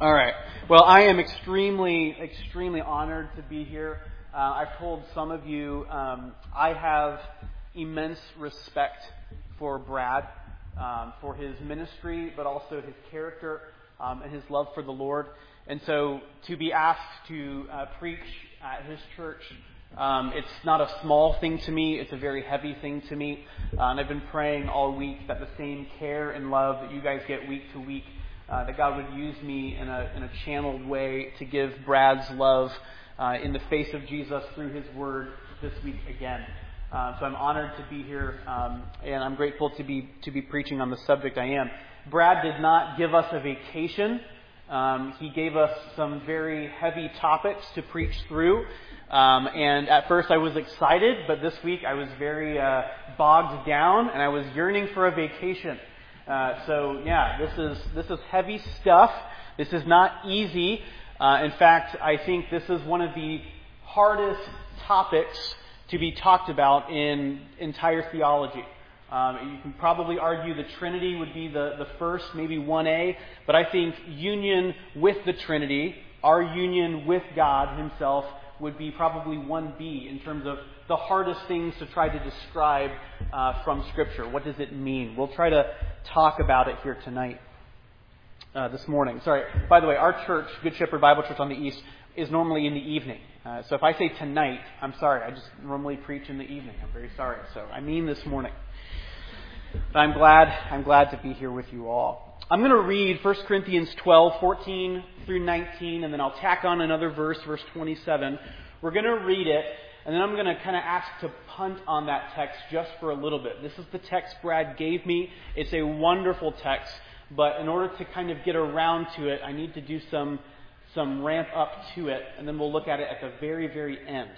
All right. Well, I am extremely, extremely honored to be here. Uh, I've told some of you um, I have immense respect for Brad, um, for his ministry, but also his character um, and his love for the Lord. And so to be asked to uh, preach at his church, um, it's not a small thing to me. It's a very heavy thing to me. Uh, and I've been praying all week that the same care and love that you guys get week to week uh, that God would use me in a, in a channeled way to give Brad's love uh, in the face of Jesus through his word this week again. Uh, so I'm honored to be here, um, and I'm grateful to be, to be preaching on the subject I am. Brad did not give us a vacation. Um, he gave us some very heavy topics to preach through. Um, and at first I was excited, but this week I was very uh, bogged down and I was yearning for a vacation. Uh, so yeah, this is this is heavy stuff. This is not easy. Uh, in fact, I think this is one of the hardest topics to be talked about in entire theology. Um, you can probably argue the Trinity would be the, the first, maybe 1A, but I think union with the Trinity, our union with God Himself, would be probably 1B in terms of the hardest things to try to describe uh, from Scripture. What does it mean? We'll try to talk about it here tonight, uh, this morning. Sorry, by the way, our church, Good Shepherd Bible Church on the East, is normally in the evening. Uh, so if I say tonight, I'm sorry. I just normally preach in the evening. I'm very sorry. So I mean this morning. But I'm glad, I'm glad to be here with you all. I'm going to read 1 Corinthians 12, 14 through 19, and then I'll tack on another verse, verse 27. We're going to read it, and then I'm going to kind of ask to punt on that text just for a little bit. This is the text Brad gave me. It's a wonderful text, but in order to kind of get around to it, I need to do some, some ramp up to it, and then we'll look at it at the very, very end.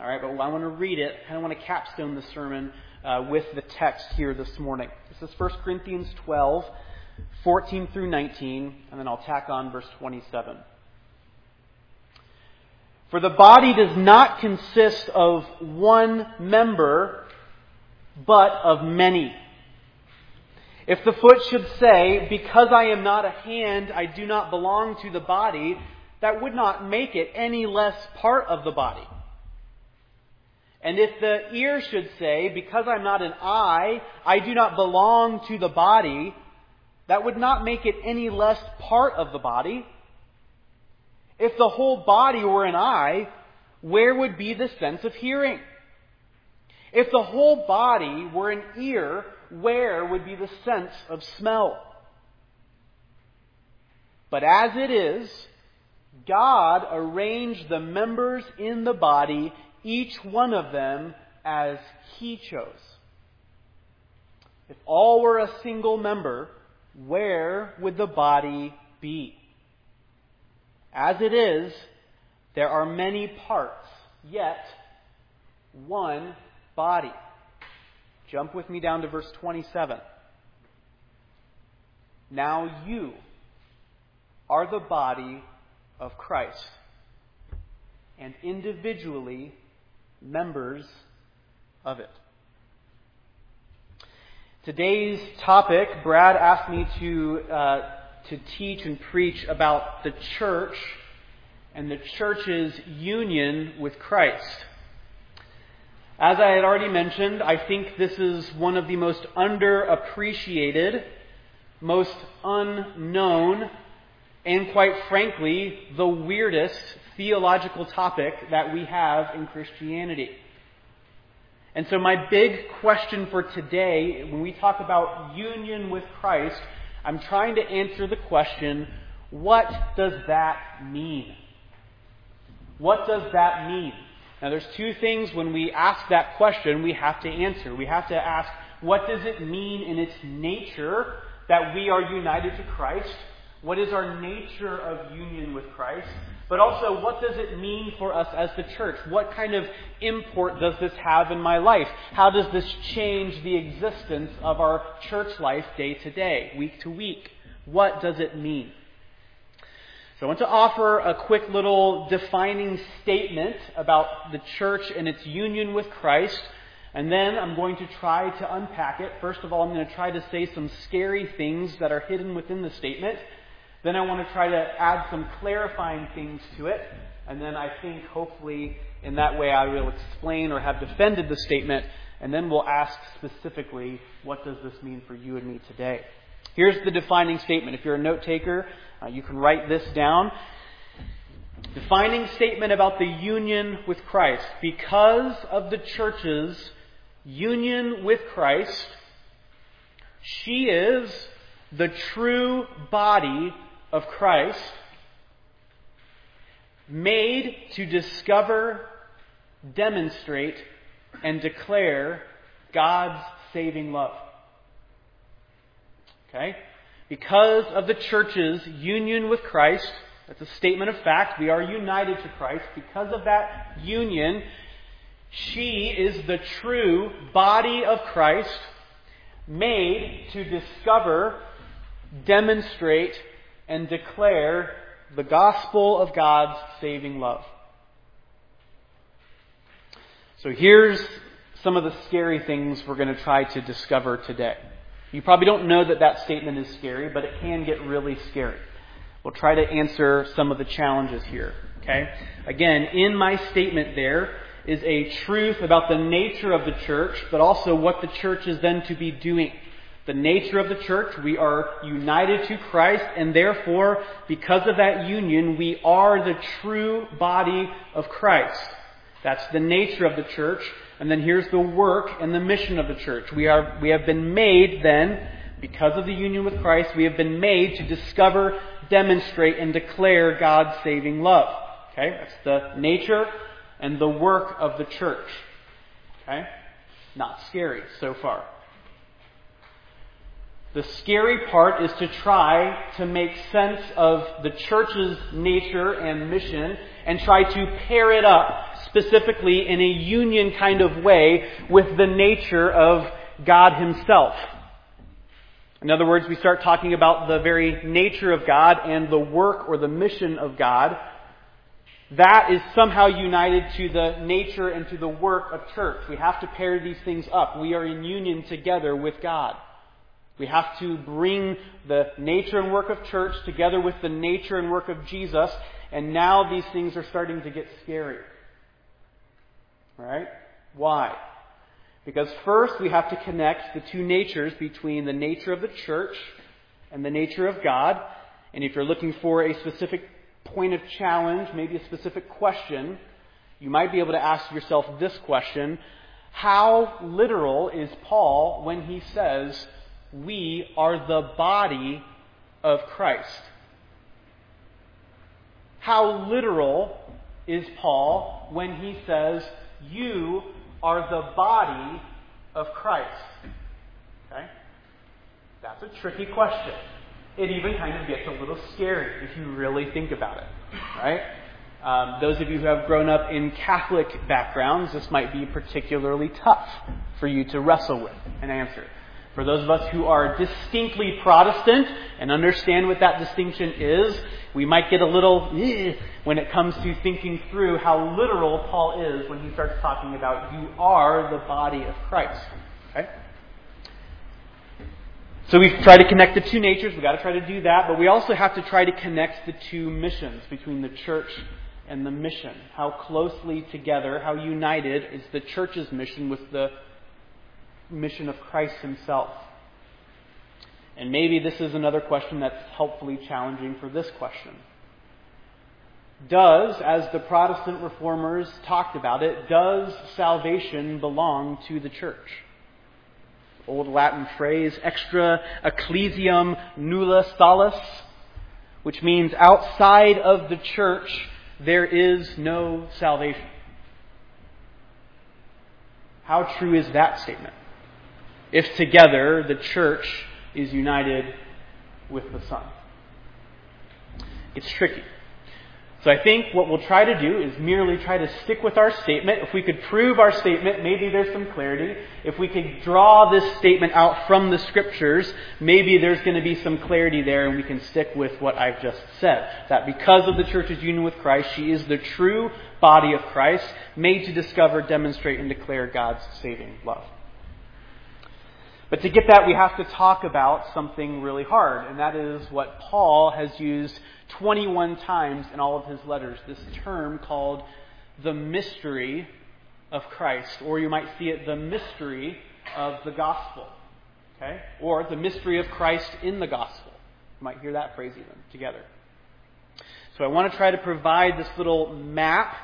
All right, but I want to read it. I kind of want to capstone the sermon uh, with the text here this morning. This is 1 Corinthians 12. 14 through 19, and then I'll tack on verse 27. For the body does not consist of one member, but of many. If the foot should say, Because I am not a hand, I do not belong to the body, that would not make it any less part of the body. And if the ear should say, Because I'm not an eye, I do not belong to the body, that would not make it any less part of the body. If the whole body were an eye, where would be the sense of hearing? If the whole body were an ear, where would be the sense of smell? But as it is, God arranged the members in the body, each one of them as He chose. If all were a single member, where would the body be? As it is, there are many parts, yet one body. Jump with me down to verse 27. Now you are the body of Christ, and individually members of it. Today's topic, Brad asked me to, uh, to teach and preach about the church and the church's union with Christ. As I had already mentioned, I think this is one of the most underappreciated, most unknown, and quite frankly, the weirdest theological topic that we have in Christianity. And so, my big question for today, when we talk about union with Christ, I'm trying to answer the question what does that mean? What does that mean? Now, there's two things when we ask that question we have to answer. We have to ask, what does it mean in its nature that we are united to Christ? What is our nature of union with Christ? But also, what does it mean for us as the church? What kind of import does this have in my life? How does this change the existence of our church life day to day, week to week? What does it mean? So I want to offer a quick little defining statement about the church and its union with Christ. And then I'm going to try to unpack it. First of all, I'm going to try to say some scary things that are hidden within the statement. Then I want to try to add some clarifying things to it. And then I think hopefully in that way I will explain or have defended the statement. And then we'll ask specifically, what does this mean for you and me today? Here's the defining statement. If you're a note taker, uh, you can write this down. Defining statement about the union with Christ. Because of the church's union with Christ, she is the true body of Christ, made to discover, demonstrate, and declare God's saving love. Okay? Because of the church's union with Christ, that's a statement of fact. We are united to Christ. Because of that union, she is the true body of Christ, made to discover, demonstrate, and declare the gospel of God's saving love. So here's some of the scary things we're going to try to discover today. You probably don't know that that statement is scary, but it can get really scary. We'll try to answer some of the challenges here. Okay? Again, in my statement there is a truth about the nature of the church, but also what the church is then to be doing. The nature of the church, we are united to Christ, and therefore, because of that union, we are the true body of Christ. That's the nature of the church. And then here's the work and the mission of the church. We, are, we have been made then, because of the union with Christ, we have been made to discover, demonstrate, and declare God's saving love. Okay? That's the nature and the work of the church. Okay? Not scary so far. The scary part is to try to make sense of the church's nature and mission and try to pair it up specifically in a union kind of way with the nature of God Himself. In other words, we start talking about the very nature of God and the work or the mission of God. That is somehow united to the nature and to the work of church. We have to pair these things up. We are in union together with God. We have to bring the nature and work of church together with the nature and work of Jesus, and now these things are starting to get scary. Right? Why? Because first we have to connect the two natures between the nature of the church and the nature of God. And if you're looking for a specific point of challenge, maybe a specific question, you might be able to ask yourself this question How literal is Paul when he says, We are the body of Christ? How literal is Paul when he says, you are the body of Christ. Okay? That's a tricky question. It even kind of gets a little scary if you really think about it. Right? Um, those of you who have grown up in Catholic backgrounds, this might be particularly tough for you to wrestle with and answer. For those of us who are distinctly Protestant and understand what that distinction is, we might get a little eh, when it comes to thinking through how literal Paul is when he starts talking about you are the body of Christ. Okay? So we try to connect the two natures. We've got to try to do that. But we also have to try to connect the two missions between the church and the mission. How closely together, how united is the church's mission with the mission of Christ himself? And maybe this is another question that's helpfully challenging for this question. Does, as the Protestant reformers talked about it, does salvation belong to the church? Old Latin phrase, extra ecclesiam nulla salus, which means outside of the church there is no salvation. How true is that statement? If together the church is united with the Son. It's tricky. So I think what we'll try to do is merely try to stick with our statement. If we could prove our statement, maybe there's some clarity. If we could draw this statement out from the scriptures, maybe there's going to be some clarity there and we can stick with what I've just said. That because of the church's union with Christ, she is the true body of Christ, made to discover, demonstrate, and declare God's saving love. But to get that, we have to talk about something really hard, and that is what Paul has used 21 times in all of his letters this term called the mystery of Christ, or you might see it the mystery of the gospel. Okay? Or the mystery of Christ in the gospel. You might hear that phrase even together. So I want to try to provide this little map,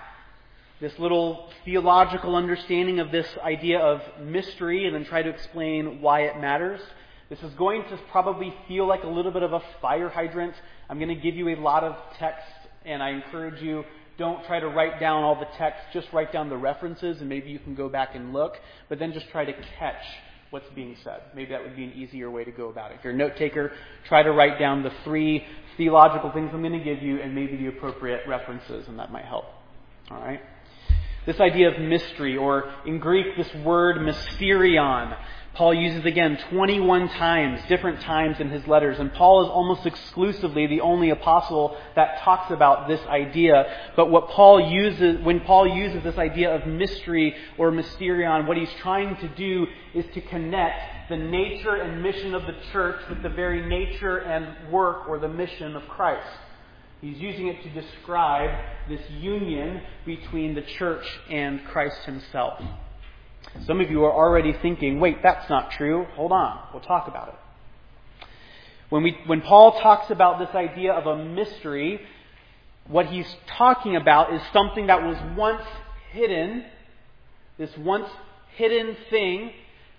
this little theological understanding of this idea of mystery, and then try to explain why it matters. This is going to probably feel like a little bit of a fire hydrant. I'm going to give you a lot of text, and I encourage you don't try to write down all the text, just write down the references, and maybe you can go back and look, but then just try to catch what's being said. Maybe that would be an easier way to go about it. If you're a note taker, try to write down the three theological things I'm going to give you and maybe the appropriate references, and that might help. All right? This idea of mystery, or in Greek, this word mysterion, Paul uses again 21 times, different times in his letters. And Paul is almost exclusively the only apostle that talks about this idea. But what Paul uses, when Paul uses this idea of mystery or mysterion, what he's trying to do is to connect the nature and mission of the church with the very nature and work or the mission of Christ. He's using it to describe this union between the church and Christ himself. Some of you are already thinking, wait, that's not true. Hold on. We'll talk about it. When, we, when Paul talks about this idea of a mystery, what he's talking about is something that was once hidden, this once hidden thing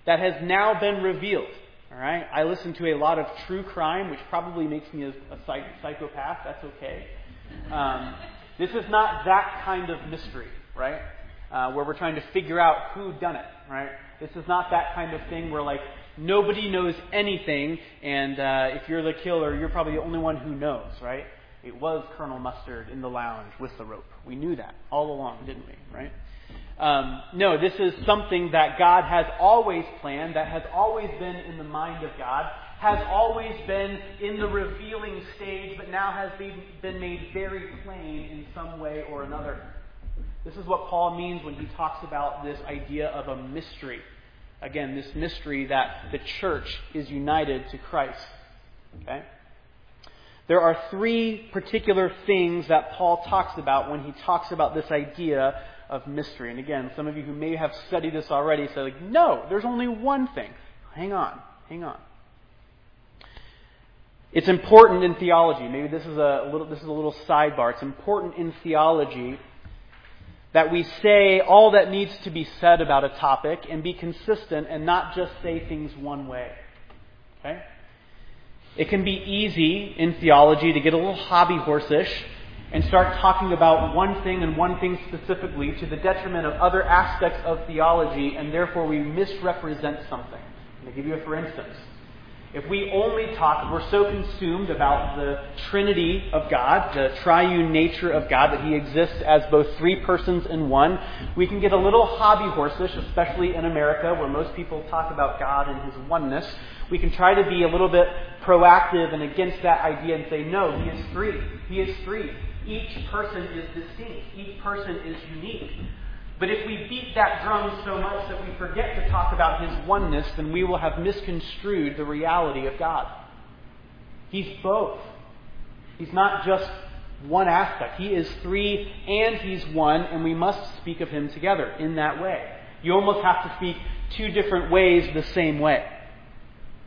that has now been revealed. All right? I listen to a lot of true crime, which probably makes me a, a psychopath. That's okay. Um, this is not that kind of mystery, right? uh, where we're trying to figure out who done it, right? This is not that kind of thing where like nobody knows anything, and uh, if you're the killer, you're probably the only one who knows, right? It was Colonel Mustard in the lounge with the rope. We knew that all along, didn't we? Right? Um, no, this is something that God has always planned, that has always been in the mind of God, has always been in the revealing stage, but now has been made very plain in some way or another. This is what Paul means when he talks about this idea of a mystery. Again, this mystery that the church is united to Christ. Okay? There are three particular things that Paul talks about when he talks about this idea of mystery. And again, some of you who may have studied this already say, like, no, there's only one thing. Hang on, hang on. It's important in theology. Maybe this is a little, this is a little sidebar. It's important in theology that we say all that needs to be said about a topic and be consistent and not just say things one way. Okay? It can be easy in theology to get a little hobby horseish and start talking about one thing and one thing specifically to the detriment of other aspects of theology, and therefore we misrepresent something. Let me give you a for instance. If we only talk, we're so consumed about the Trinity of God, the triune nature of God, that He exists as both three persons in one, we can get a little hobby horseish, especially in America, where most people talk about God and His oneness. We can try to be a little bit proactive and against that idea and say, no, He is three. He is three. Each person is distinct. Each person is unique. But if we beat that drum so much that we forget to talk about His oneness, then we will have misconstrued the reality of God. He's both. He's not just one aspect. He is three and He's one, and we must speak of Him together in that way. You almost have to speak two different ways the same way.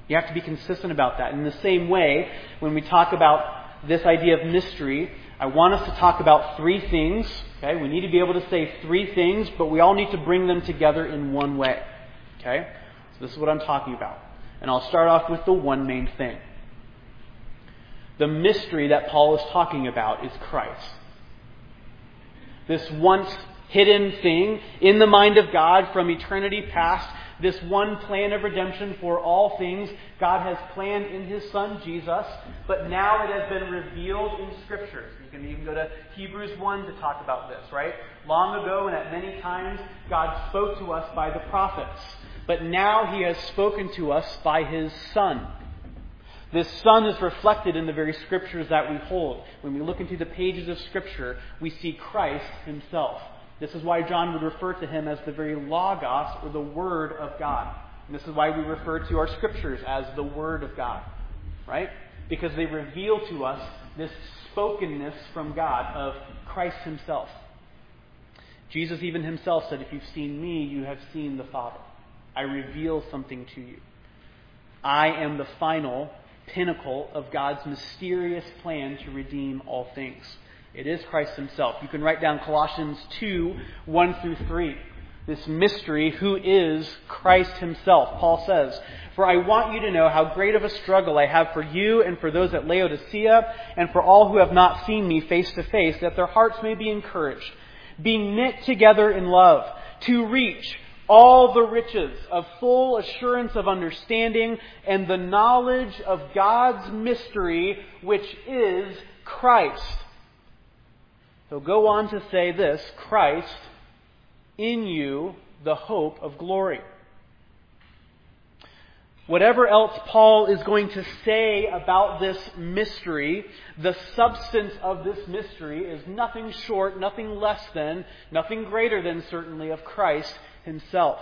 You have to be consistent about that. In the same way, when we talk about this idea of mystery, I want us to talk about three things. Okay, we need to be able to say three things, but we all need to bring them together in one way. Okay, so this is what I'm talking about, and I'll start off with the one main thing. The mystery that Paul is talking about is Christ. This once hidden thing in the mind of God from eternity past this one plan of redemption for all things God has planned in His Son Jesus, but now it has been revealed in Scriptures. You can even go to Hebrews 1 to talk about this, right? Long ago and at many times, God spoke to us by the prophets, but now He has spoken to us by His Son. This Son is reflected in the very Scriptures that we hold. When we look into the pages of Scripture, we see Christ Himself. This is why John would refer to him as the very Logos, or the Word of God. And this is why we refer to our scriptures as the Word of God, right? Because they reveal to us this spokenness from God of Christ Himself. Jesus even Himself said, If you've seen me, you have seen the Father. I reveal something to you. I am the final pinnacle of God's mysterious plan to redeem all things. It is Christ Himself. You can write down Colossians 2 1 through 3. This mystery, who is Christ Himself. Paul says, For I want you to know how great of a struggle I have for you and for those at Laodicea and for all who have not seen me face to face, that their hearts may be encouraged, being knit together in love, to reach all the riches of full assurance of understanding and the knowledge of God's mystery, which is Christ. He'll go on to say this Christ in you, the hope of glory. Whatever else Paul is going to say about this mystery, the substance of this mystery is nothing short, nothing less than, nothing greater than certainly of Christ himself.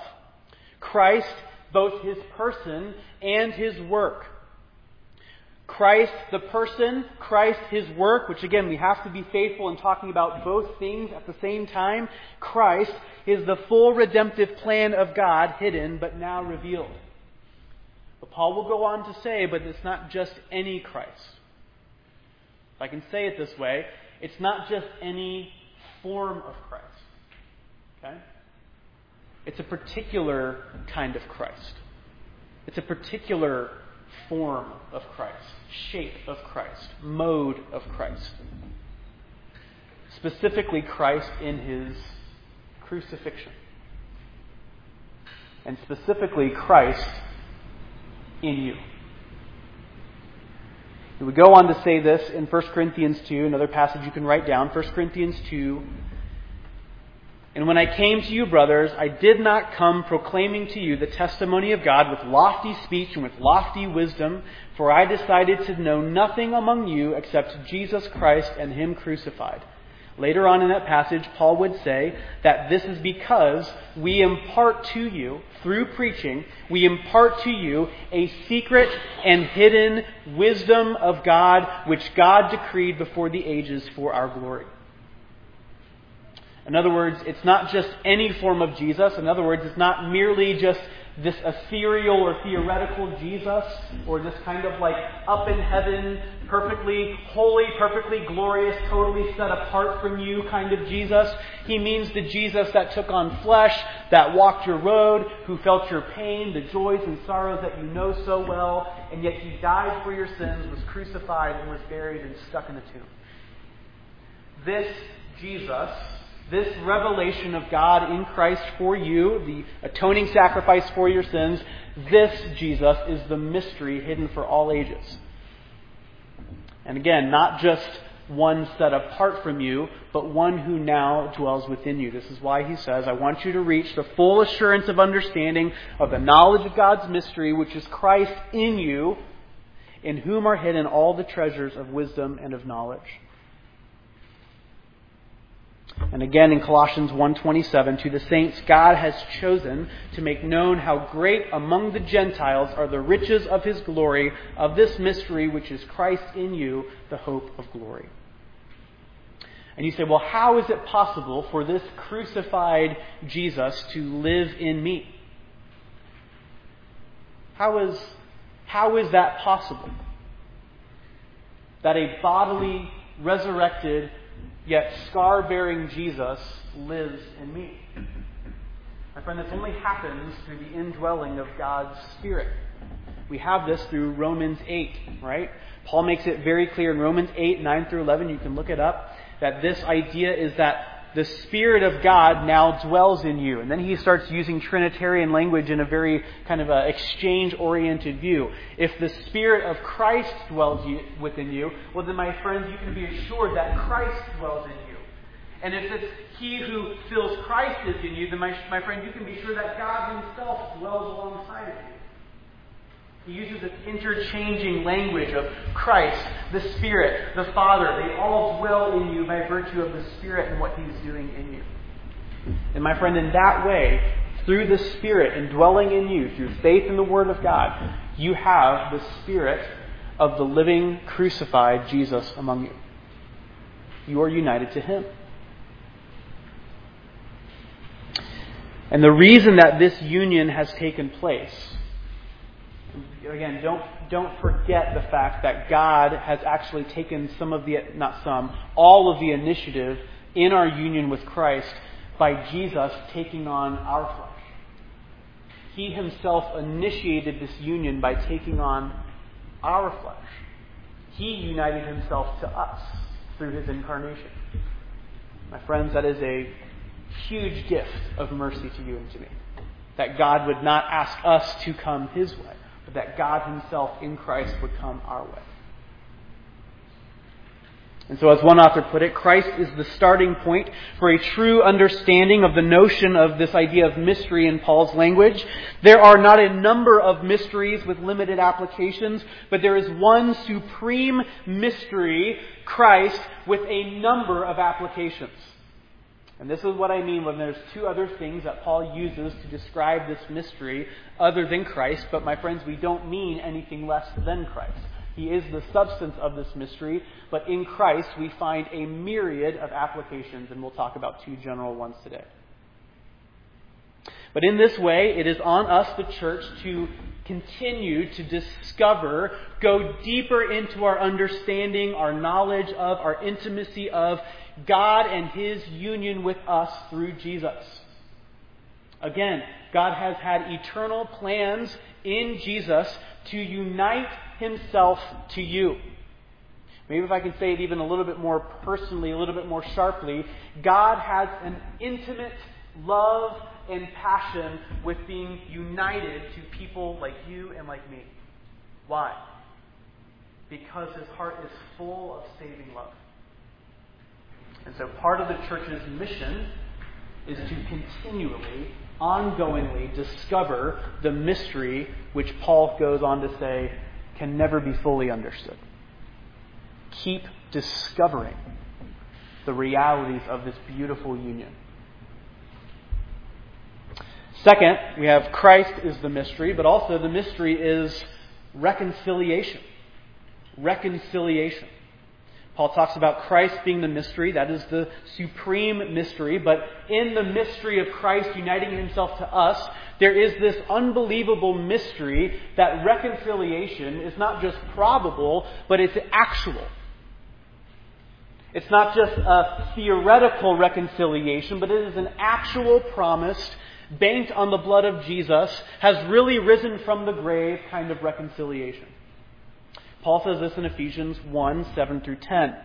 Christ, both his person and his work. Christ, the person, Christ, his work, which again, we have to be faithful in talking about both things at the same time. Christ is the full redemptive plan of God, hidden but now revealed. But Paul will go on to say, but it's not just any Christ. If I can say it this way, it's not just any form of Christ. Okay? It's a particular kind of Christ. It's a particular form of Christ, shape of Christ, mode of Christ. Specifically, Christ in his crucifixion. And specifically, Christ in you. Would go on to say this in 1 Corinthians 2, another passage you can write down, 1 Corinthians 2, and when I came to you, brothers, I did not come proclaiming to you the testimony of God with lofty speech and with lofty wisdom, for I decided to know nothing among you except Jesus Christ and Him crucified. Later on in that passage, Paul would say that this is because we impart to you, through preaching, we impart to you a secret and hidden wisdom of God which God decreed before the ages for our glory. In other words, it's not just any form of Jesus. In other words, it's not merely just this ethereal or theoretical Jesus or this kind of like up in heaven, perfectly holy, perfectly glorious, totally set apart from you kind of Jesus. He means the Jesus that took on flesh, that walked your road, who felt your pain, the joys and sorrows that you know so well, and yet he died for your sins, was crucified, and was buried and stuck in a tomb. This Jesus this revelation of God in Christ for you, the atoning sacrifice for your sins, this Jesus is the mystery hidden for all ages. And again, not just one set apart from you, but one who now dwells within you. This is why he says, I want you to reach the full assurance of understanding of the knowledge of God's mystery, which is Christ in you, in whom are hidden all the treasures of wisdom and of knowledge. And again in Colossians 1:27 to the saints God has chosen to make known how great among the Gentiles are the riches of his glory of this mystery which is Christ in you the hope of glory. And you say, well, how is it possible for this crucified Jesus to live in me? How is, how is that possible? That a bodily, resurrected, Yet scar bearing Jesus lives in me. My friend, this only happens through the indwelling of God's Spirit. We have this through Romans 8, right? Paul makes it very clear in Romans 8, 9 through 11, you can look it up, that this idea is that the Spirit of God now dwells in you. And then he starts using Trinitarian language in a very kind of uh, exchange oriented view. If the Spirit of Christ dwells you, within you, well, then, my friends, you can be assured that Christ dwells in you. And if it's he who fills Christ is in you, then, my, my friend, you can be sure that God himself dwells alongside of you. He uses this interchanging language of Christ, the Spirit, the Father. They all dwell in you by virtue of the Spirit and what He's doing in you. And my friend, in that way, through the Spirit indwelling in you, through faith in the Word of God, you have the Spirit of the living, crucified Jesus among you. You are united to Him. And the reason that this union has taken place, again, don't, don't forget the fact that God has actually taken some of the, not some, all of the initiative in our union with Christ by Jesus taking on our flesh. He himself initiated this union by taking on our flesh. He united himself to us through his incarnation. My friends, that is a huge gift of mercy to you and to me. That God would not ask us to come his way, that God himself in Christ would come our way. And so, as one author put it, Christ is the starting point for a true understanding of the notion of this idea of mystery in Paul's language. There are not a number of mysteries with limited applications, but there is one supreme mystery, Christ, with a number of applications. And this is what I mean when there's two other things that Paul uses to describe this mystery other than Christ, but my friends, we don't mean anything less than Christ. He is the substance of this mystery, but in Christ we find a myriad of applications, and we'll talk about two general ones today. But in this way, it is on us, the church, to continue to discover, go deeper into our understanding, our knowledge of, our intimacy of God and His union with us through Jesus. Again, God has had eternal plans in Jesus to unite himself to you. Maybe if I can say it even a little bit more personally, a little bit more sharply, God has an intimate love and passion with being united to people like you and like me. Why? Because his heart is full of saving love. And so part of the church's mission is to continually, ongoingly discover the mystery which Paul goes on to say can never be fully understood. Keep discovering the realities of this beautiful union. Second, we have Christ is the mystery, but also the mystery is reconciliation. Reconciliation. Paul talks about Christ being the mystery, that is the supreme mystery, but in the mystery of Christ uniting himself to us, there is this unbelievable mystery that reconciliation is not just probable, but it's actual. It's not just a theoretical reconciliation, but it is an actual promised, banked on the blood of Jesus, has really risen from the grave kind of reconciliation. Paul says this in Ephesians 1 7 through 10.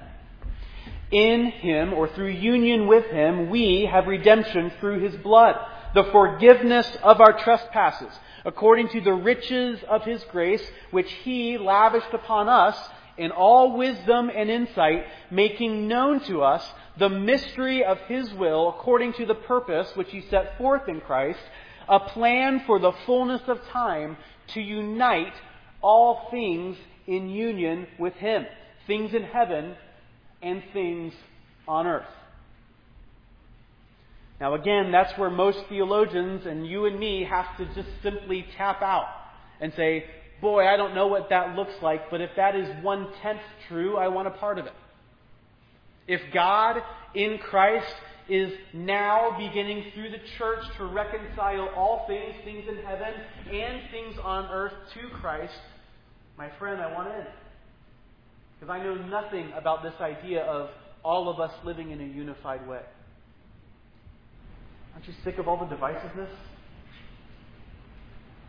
In him, or through union with him, we have redemption through his blood, the forgiveness of our trespasses, according to the riches of his grace, which he lavished upon us in all wisdom and insight, making known to us the mystery of his will, according to the purpose which he set forth in Christ, a plan for the fullness of time to unite all things in union with Him. Things in heaven and things on earth. Now, again, that's where most theologians and you and me have to just simply tap out and say, Boy, I don't know what that looks like, but if that is one tenth true, I want a part of it. If God in Christ is now beginning through the church to reconcile all things, things in heaven and things on earth to Christ, my friend, I want in. Because I know nothing about this idea of all of us living in a unified way. Aren't you sick of all the divisiveness?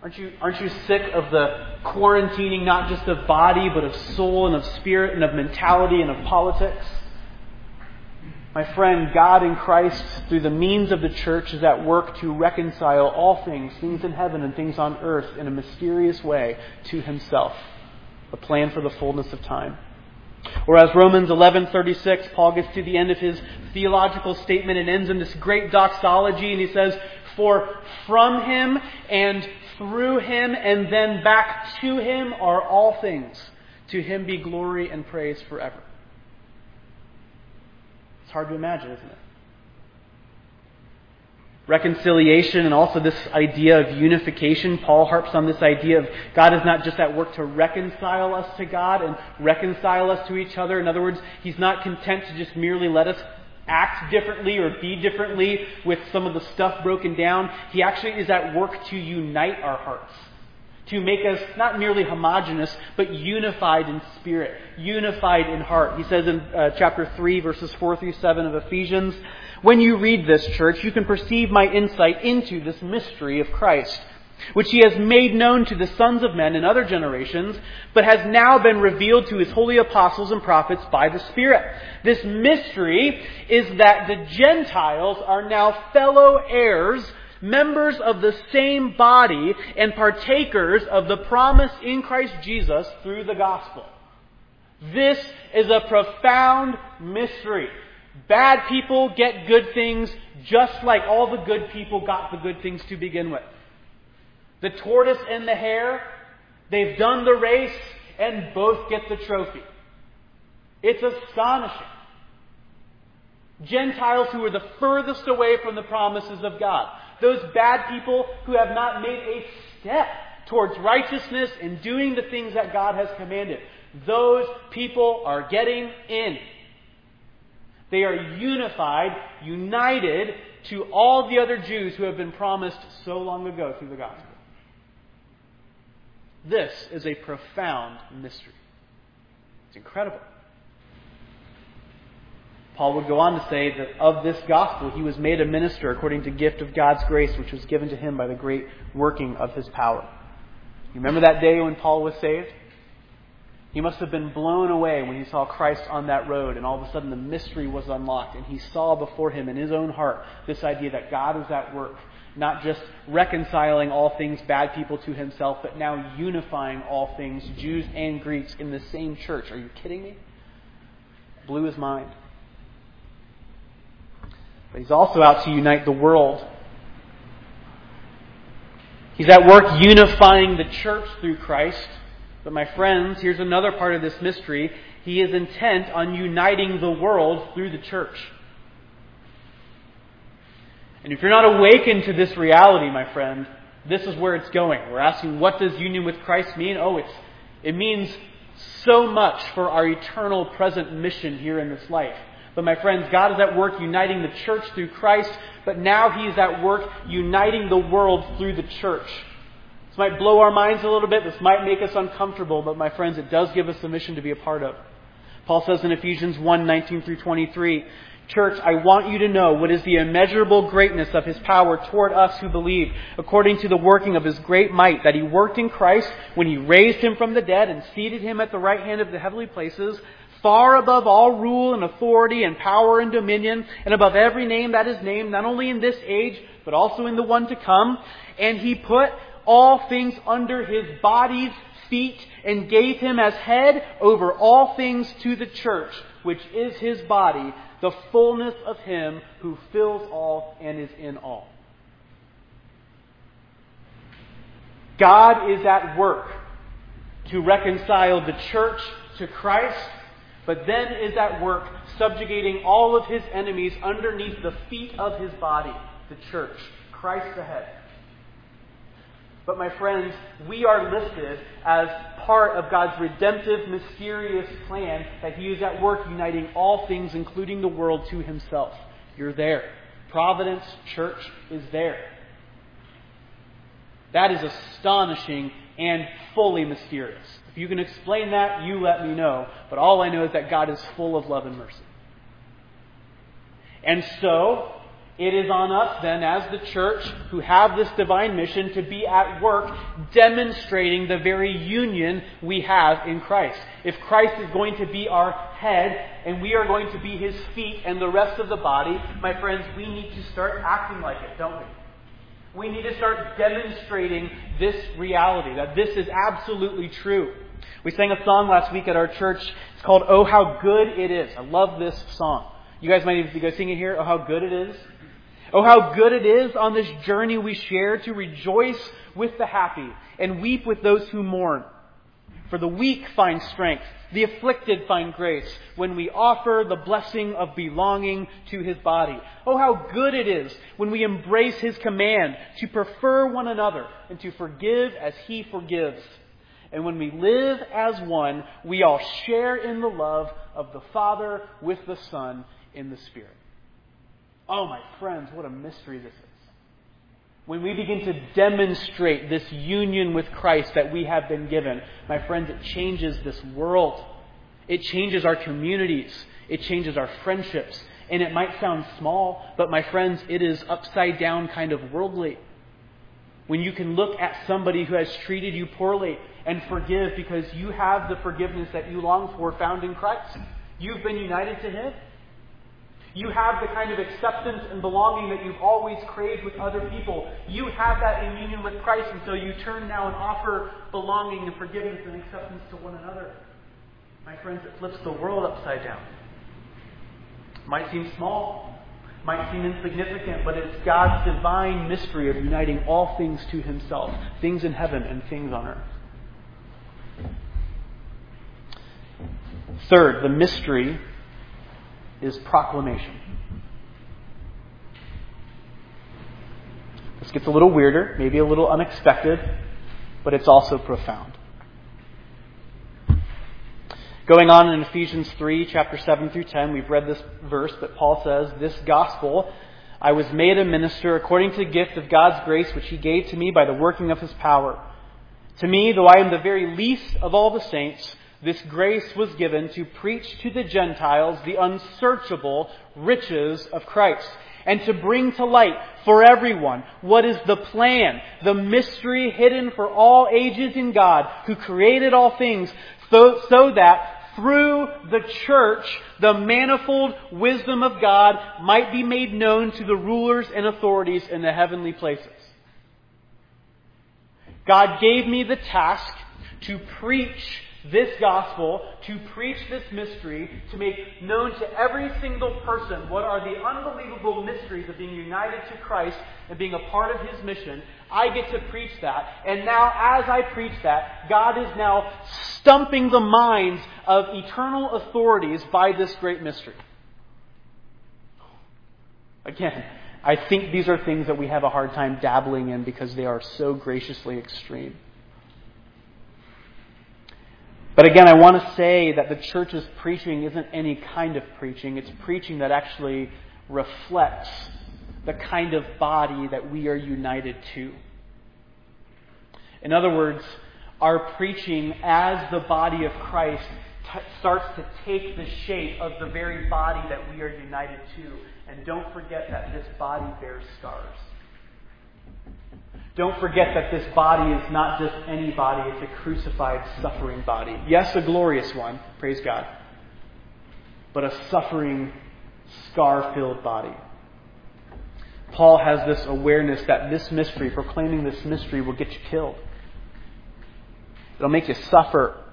Aren't you, aren't you sick of the quarantining not just of body, but of soul and of spirit and of mentality and of politics? My friend, God in Christ, through the means of the church, is at work to reconcile all things, things in heaven and things on earth, in a mysterious way to Himself a plan for the fullness of time. Or as Romans 11:36, Paul gets to the end of his theological statement and ends in this great doxology, and he says, "For from him and through him and then back to him are all things. To him be glory and praise forever." It's hard to imagine, isn't it? Reconciliation and also this idea of unification. Paul harps on this idea of God is not just at work to reconcile us to God and reconcile us to each other. In other words, He's not content to just merely let us act differently or be differently with some of the stuff broken down. He actually is at work to unite our hearts. To make us not merely homogenous, but unified in spirit, unified in heart. He says in uh, chapter 3, verses 4 through 7 of Ephesians, when you read this, church, you can perceive my insight into this mystery of Christ, which he has made known to the sons of men in other generations, but has now been revealed to his holy apostles and prophets by the Spirit. This mystery is that the Gentiles are now fellow heirs, members of the same body, and partakers of the promise in Christ Jesus through the gospel. This is a profound mystery. Bad people get good things just like all the good people got the good things to begin with. The tortoise and the hare, they've done the race and both get the trophy. It's astonishing. Gentiles who are the furthest away from the promises of God. Those bad people who have not made a step towards righteousness and doing the things that God has commanded. Those people are getting in. They are unified, united to all the other Jews who have been promised so long ago through the gospel. This is a profound mystery. It's incredible. Paul would go on to say that of this gospel he was made a minister according to gift of God's grace which was given to him by the great working of his power. You remember that day when Paul was saved? He must have been blown away when he saw Christ on that road, and all of a sudden the mystery was unlocked, and he saw before him in his own heart this idea that God was at work, not just reconciling all things bad people to himself, but now unifying all things, Jews and Greeks, in the same church. Are you kidding me? Blew his mind. But he's also out to unite the world. He's at work unifying the church through Christ. But my friends, here's another part of this mystery. He is intent on uniting the world through the church. And if you're not awakened to this reality, my friend, this is where it's going. We're asking, what does union with Christ mean? Oh, it's, it means so much for our eternal present mission here in this life. But my friends, God is at work uniting the church through Christ, but now He is at work uniting the world through the church might blow our minds a little bit. This might make us uncomfortable, but my friends, it does give us a mission to be a part of. Paul says in Ephesians 1 19 through 23, Church, I want you to know what is the immeasurable greatness of his power toward us who believe, according to the working of his great might, that he worked in Christ when he raised him from the dead and seated him at the right hand of the heavenly places, far above all rule and authority and power and dominion, and above every name that is named, not only in this age, but also in the one to come. And he put all things under his body's feet and gave him as head over all things to the church, which is his body, the fullness of him who fills all and is in all. God is at work to reconcile the church to Christ, but then is at work subjugating all of his enemies underneath the feet of his body, the church, Christ the head. But my friends, we are listed as part of God's redemptive, mysterious plan that He is at work uniting all things, including the world, to Himself. You're there. Providence Church is there. That is astonishing and fully mysterious. If you can explain that, you let me know. But all I know is that God is full of love and mercy. And so, it is on us then, as the church, who have this divine mission, to be at work demonstrating the very union we have in Christ. If Christ is going to be our head and we are going to be his feet and the rest of the body, my friends, we need to start acting like it, don't we? We need to start demonstrating this reality, that this is absolutely true. We sang a song last week at our church. It's called Oh How Good It Is. I love this song. You guys might even guys sing it here. Oh How Good It Is. Oh, how good it is on this journey we share to rejoice with the happy and weep with those who mourn. For the weak find strength, The afflicted find grace when we offer the blessing of belonging to his body. Oh, how good it is when we embrace his command to prefer one another and to forgive as he forgives. And when we live as one, we all share in the love of the Father with the Son in the Spirit. Oh, my friends, what a mystery this is. When we begin to demonstrate this union with Christ that we have been given, my friends, it changes this world. It changes our communities. It changes our friendships. And it might sound small, but my friends, it is upside down kind of worldly. When you can look at somebody who has treated you poorly and forgive because you have the forgiveness that you long for found in Christ. You've been united to Him. You have the kind of acceptance and belonging that you've always craved with other people. You have that in union with Christ, and so you turn now and offer belonging and forgiveness and acceptance to one another. My friends, it flips the world upside down. Might seem small, might seem insignificant, but it's God's divine mystery of uniting all things to Himself things in heaven and things on earth. Third, the mystery is proclamation. This gets a little weirder, maybe a little unexpected, but it's also profound. Going on in Ephesians 3, chapter 7 through 10, we've read this verse, but Paul says, This gospel I was made a minister according to the gift of God's grace which he gave to me by the working of his power. To me, though I am the very least of all the saints, this grace was given to preach to the Gentiles the unsearchable riches of Christ and to bring to light for everyone what is the plan, the mystery hidden for all ages in God who created all things so, so that through the church the manifold wisdom of God might be made known to the rulers and authorities in the heavenly places. God gave me the task to preach this gospel, to preach this mystery, to make known to every single person what are the unbelievable mysteries of being united to Christ and being a part of His mission. I get to preach that. And now, as I preach that, God is now stumping the minds of eternal authorities by this great mystery. Again, I think these are things that we have a hard time dabbling in because they are so graciously extreme. But again, I want to say that the church's preaching isn't any kind of preaching. It's preaching that actually reflects the kind of body that we are united to. In other words, our preaching as the body of Christ t- starts to take the shape of the very body that we are united to. And don't forget that this body bears scars. Don't forget that this body is not just any body, it's a crucified, suffering body. Yes, a glorious one, praise God, but a suffering, scar filled body. Paul has this awareness that this mystery, proclaiming this mystery, will get you killed. It'll make you suffer.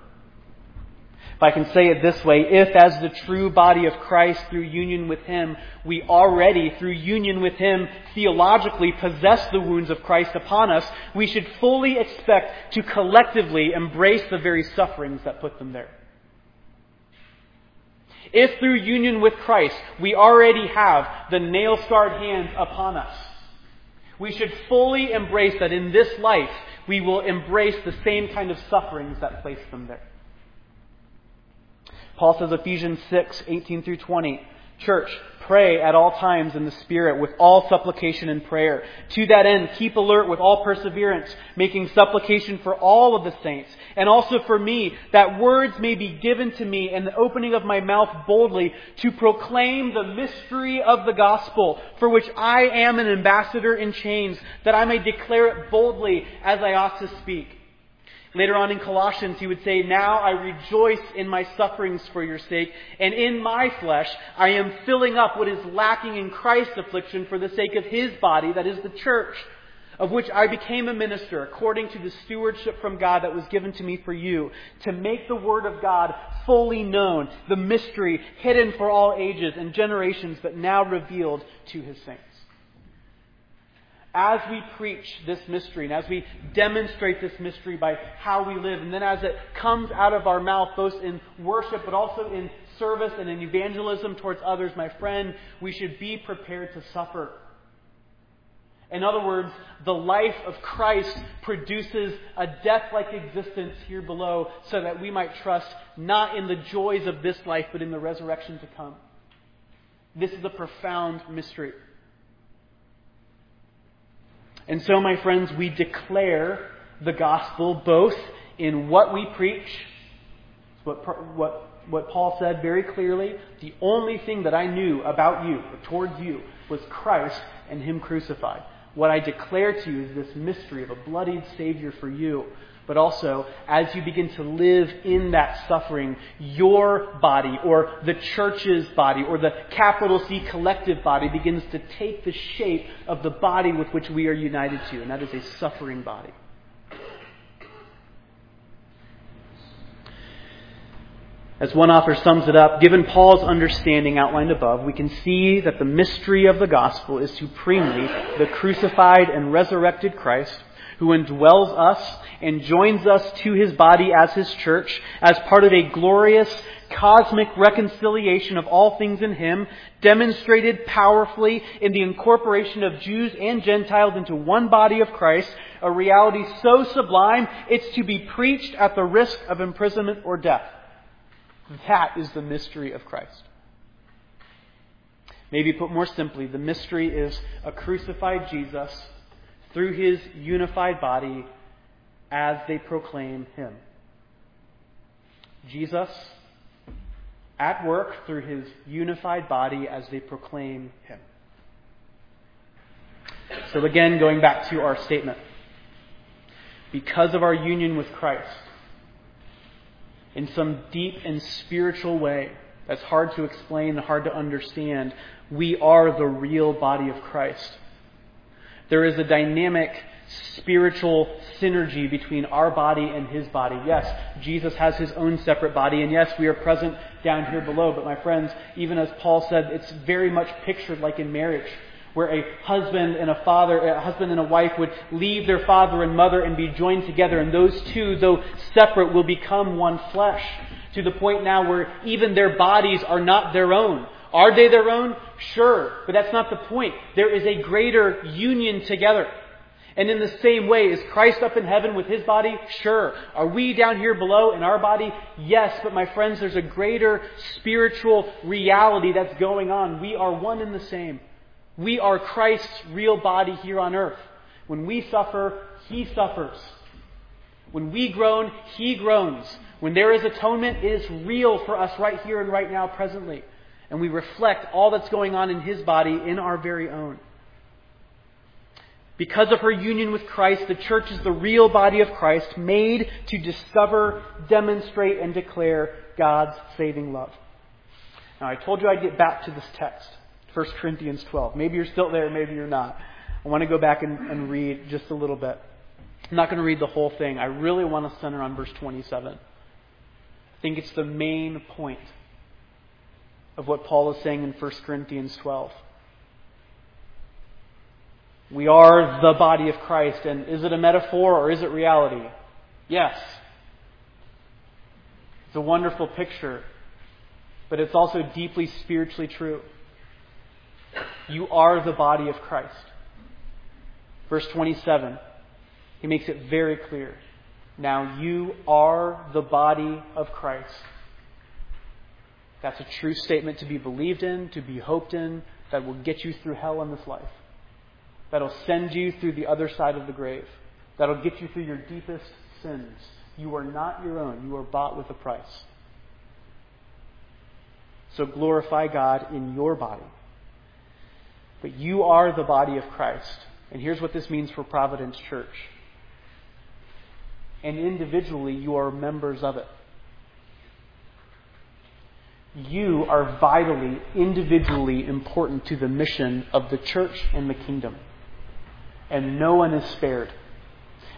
If I can say it this way, if as the true body of Christ through union with Him, we already, through union with Him, theologically possess the wounds of Christ upon us, we should fully expect to collectively embrace the very sufferings that put them there. If through union with Christ we already have the nail scarred hands upon us, we should fully embrace that in this life we will embrace the same kind of sufferings that place them there. Paul says Ephesians 6, 18 through 20. Church, pray at all times in the Spirit with all supplication and prayer. To that end, keep alert with all perseverance, making supplication for all of the saints, and also for me, that words may be given to me and the opening of my mouth boldly to proclaim the mystery of the gospel, for which I am an ambassador in chains, that I may declare it boldly as I ought to speak. Later on in Colossians, he would say, Now I rejoice in my sufferings for your sake, and in my flesh I am filling up what is lacking in Christ's affliction for the sake of his body, that is the church, of which I became a minister according to the stewardship from God that was given to me for you, to make the word of God fully known, the mystery hidden for all ages and generations, but now revealed to his saints. As we preach this mystery and as we demonstrate this mystery by how we live, and then as it comes out of our mouth, both in worship but also in service and in evangelism towards others, my friend, we should be prepared to suffer. In other words, the life of Christ produces a death like existence here below so that we might trust not in the joys of this life, but in the resurrection to come. This is a profound mystery. And so, my friends, we declare the gospel both in what we preach, what, what, what Paul said very clearly. The only thing that I knew about you, or towards you, was Christ and Him crucified. What I declare to you is this mystery of a bloodied Savior for you. But also, as you begin to live in that suffering, your body, or the church's body, or the capital C collective body, begins to take the shape of the body with which we are united to, and that is a suffering body. As one author sums it up, given Paul's understanding outlined above, we can see that the mystery of the gospel is supremely the crucified and resurrected Christ who indwells us and joins us to his body as his church as part of a glorious cosmic reconciliation of all things in him, demonstrated powerfully in the incorporation of Jews and Gentiles into one body of Christ, a reality so sublime it's to be preached at the risk of imprisonment or death. That is the mystery of Christ. Maybe put more simply, the mystery is a crucified Jesus through his unified body as they proclaim him. Jesus at work through his unified body as they proclaim him. So, again, going back to our statement. Because of our union with Christ, in some deep and spiritual way that's hard to explain and hard to understand, we are the real body of Christ. There is a dynamic spiritual synergy between our body and his body. Yes, Jesus has his own separate body, and yes, we are present down here below. But my friends, even as Paul said, it's very much pictured like in marriage where a husband and a father, a husband and a wife would leave their father and mother and be joined together. And those two, though separate, will become one flesh. To the point now where even their bodies are not their own. Are they their own? Sure. But that's not the point. There is a greater union together. And in the same way, is Christ up in heaven with his body? Sure. Are we down here below in our body? Yes. But my friends, there's a greater spiritual reality that's going on. We are one and the same. We are Christ's real body here on earth. When we suffer, He suffers. When we groan, He groans. When there is atonement, it is real for us right here and right now, presently. And we reflect all that's going on in His body in our very own. Because of her union with Christ, the church is the real body of Christ, made to discover, demonstrate, and declare God's saving love. Now, I told you I'd get back to this text. 1 Corinthians 12. Maybe you're still there, maybe you're not. I want to go back and, and read just a little bit. I'm not going to read the whole thing. I really want to center on verse 27. I think it's the main point of what Paul is saying in 1 Corinthians 12. We are the body of Christ, and is it a metaphor or is it reality? Yes. It's a wonderful picture, but it's also deeply spiritually true. You are the body of Christ. Verse 27, he makes it very clear. Now you are the body of Christ. That's a true statement to be believed in, to be hoped in, that will get you through hell in this life. That'll send you through the other side of the grave. That'll get you through your deepest sins. You are not your own. You are bought with a price. So glorify God in your body. But you are the body of Christ. And here's what this means for Providence Church. And individually, you are members of it. You are vitally, individually important to the mission of the church and the kingdom. And no one is spared.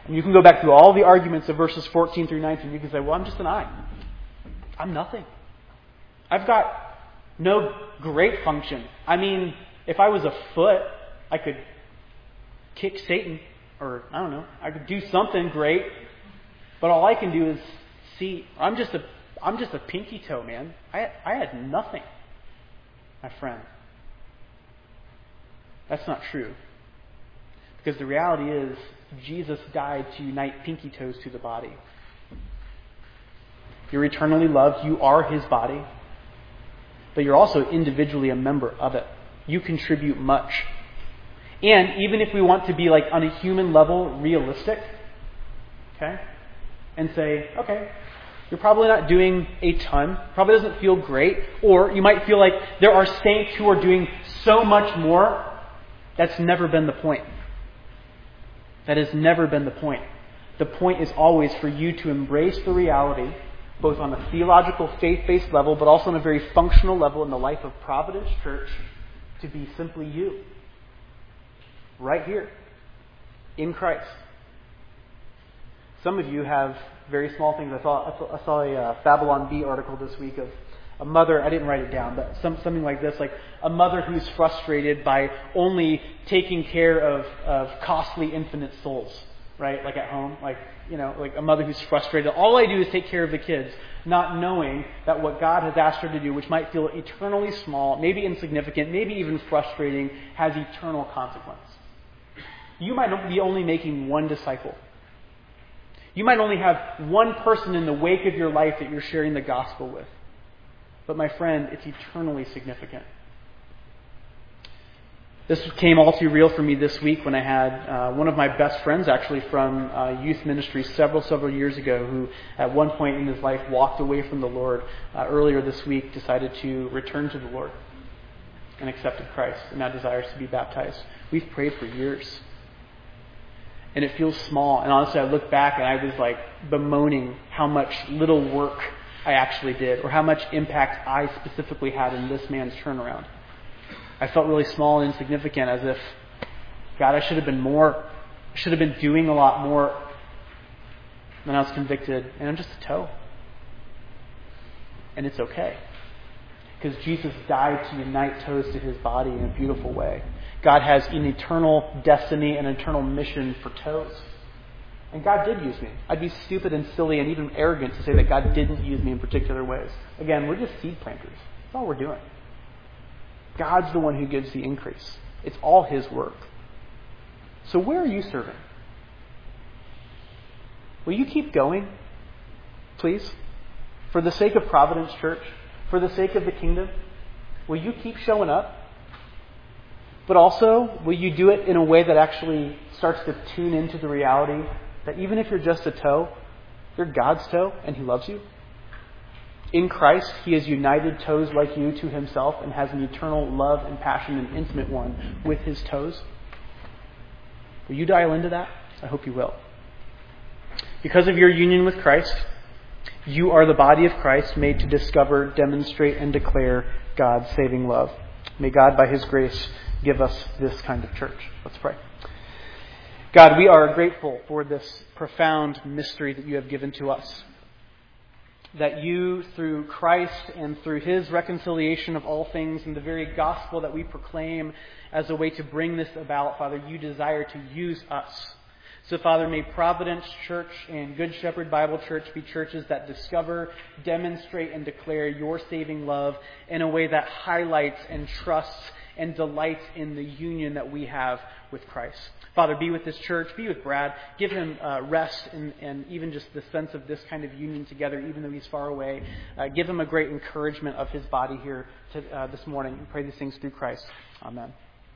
And you can go back through all the arguments of verses 14 through 19. You can say, well, I'm just an eye. I'm nothing. I've got no great function. I mean, if I was a foot, I could kick Satan, or I don't know, I could do something great, but all I can do is see. I'm just a, I'm just a pinky toe, man. I, I had nothing, my friend. That's not true. Because the reality is, Jesus died to unite pinky toes to the body. You're eternally loved. You are his body. But you're also individually a member of it. You contribute much. And even if we want to be like on a human level realistic, okay, and say, okay, you're probably not doing a ton, probably doesn't feel great, or you might feel like there are saints who are doing so much more. That's never been the point. That has never been the point. The point is always for you to embrace the reality, both on a theological, faith based level, but also on a very functional level in the life of Providence Church, to be simply you. Right here. In Christ. Some of you have very small things. I saw, I saw a uh, Babylon Bee article this week of a mother, I didn't write it down, but some, something like this, like a mother who's frustrated by only taking care of, of costly infinite souls, right? Like at home, like, you know, like a mother who's frustrated. All I do is take care of the kids, not knowing that what God has asked her to do, which might feel eternally small, maybe insignificant, maybe even frustrating, has eternal consequence. You might be only making one disciple. You might only have one person in the wake of your life that you're sharing the gospel with. But my friend, it's eternally significant. This came all too real for me this week when I had uh, one of my best friends, actually from uh, youth ministry several, several years ago, who at one point in his life walked away from the Lord. Uh, earlier this week, decided to return to the Lord and accepted Christ, and now desires to be baptized. We've prayed for years, and it feels small. And honestly, I look back and I was like bemoaning how much little work I actually did, or how much impact I specifically had in this man's turnaround. I felt really small and insignificant, as if, God, I should have been more, should have been doing a lot more. Then I was convicted, and I'm just a toe. And it's okay. Because Jesus died to unite toes to his body in a beautiful way. God has an eternal destiny and an eternal mission for toes. And God did use me. I'd be stupid and silly and even arrogant to say that God didn't use me in particular ways. Again, we're just seed planters. That's all we're doing. God's the one who gives the increase. It's all His work. So where are you serving? Will you keep going, please? For the sake of Providence Church, for the sake of the kingdom, will you keep showing up? But also, will you do it in a way that actually starts to tune into the reality that even if you're just a toe, you're God's toe and He loves you. In Christ, He has united toes like you to Himself and has an eternal love and passion and intimate one with His toes. Will you dial into that? I hope you will. Because of your union with Christ, you are the body of Christ made to discover, demonstrate, and declare God's saving love. May God, by His grace, give us this kind of church. Let's pray. God, we are grateful for this profound mystery that you have given to us. That you, through Christ and through his reconciliation of all things and the very gospel that we proclaim as a way to bring this about, Father, you desire to use us. So, Father, may Providence Church and Good Shepherd Bible Church be churches that discover, demonstrate, and declare your saving love in a way that highlights and trusts and delights in the union that we have with Christ. Father, be with this church, be with Brad, give him uh, rest and, and, even just the sense of this kind of union together, even though he's far away. Uh, give him a great encouragement of his body here to, uh, this morning. We pray these things through Christ. Amen.